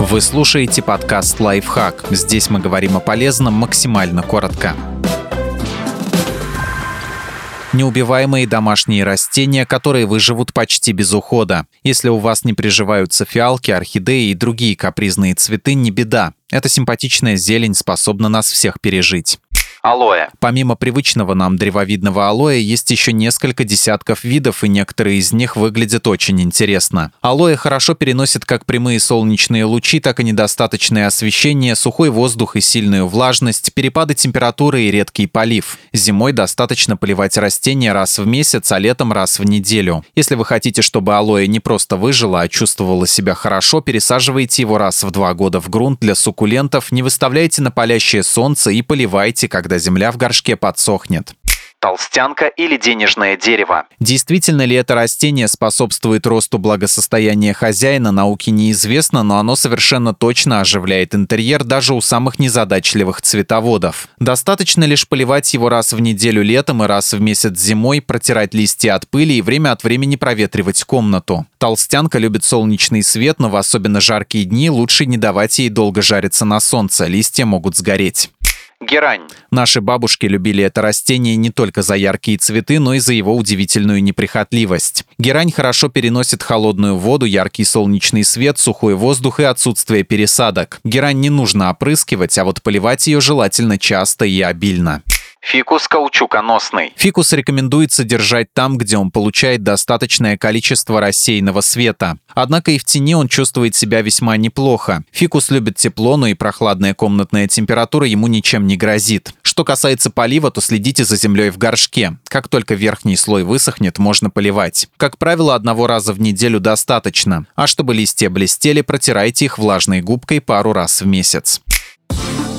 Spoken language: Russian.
Вы слушаете подкаст «Лайфхак». Здесь мы говорим о полезном максимально коротко. Неубиваемые домашние растения, которые выживут почти без ухода. Если у вас не приживаются фиалки, орхидеи и другие капризные цветы, не беда. Эта симпатичная зелень способна нас всех пережить. Алоэ. Помимо привычного нам древовидного алоэ, есть еще несколько десятков видов, и некоторые из них выглядят очень интересно. Алоэ хорошо переносит как прямые солнечные лучи, так и недостаточное освещение, сухой воздух и сильную влажность, перепады температуры и редкий полив. Зимой достаточно поливать растения раз в месяц, а летом раз в неделю. Если вы хотите, чтобы алоэ не просто выжило, а чувствовало себя хорошо, пересаживайте его раз в два года в грунт для суккулентов, не выставляйте на палящее солнце и поливайте, когда когда земля в горшке подсохнет толстянка или денежное дерево. Действительно ли это растение способствует росту благосостояния хозяина, науке неизвестно, но оно совершенно точно оживляет интерьер даже у самых незадачливых цветоводов. Достаточно лишь поливать его раз в неделю летом и раз в месяц зимой, протирать листья от пыли и время от времени проветривать комнату. Толстянка любит солнечный свет, но в особенно жаркие дни лучше не давать ей долго жариться на солнце, листья могут сгореть. Герань. Наши бабушки любили это растение не только за яркие цветы, но и за его удивительную неприхотливость. Герань хорошо переносит холодную воду, яркий солнечный свет, сухой воздух и отсутствие пересадок. Герань не нужно опрыскивать, а вот поливать ее желательно часто и обильно. Фикус каучуконосный. Фикус рекомендуется держать там, где он получает достаточное количество рассеянного света. Однако и в тени он чувствует себя весьма неплохо. Фикус любит тепло, но и прохладная комнатная температура ему ничем не грозит. Что касается полива, то следите за землей в горшке. Как только верхний слой высохнет, можно поливать. Как правило, одного раза в неделю достаточно. А чтобы листья блестели, протирайте их влажной губкой пару раз в месяц.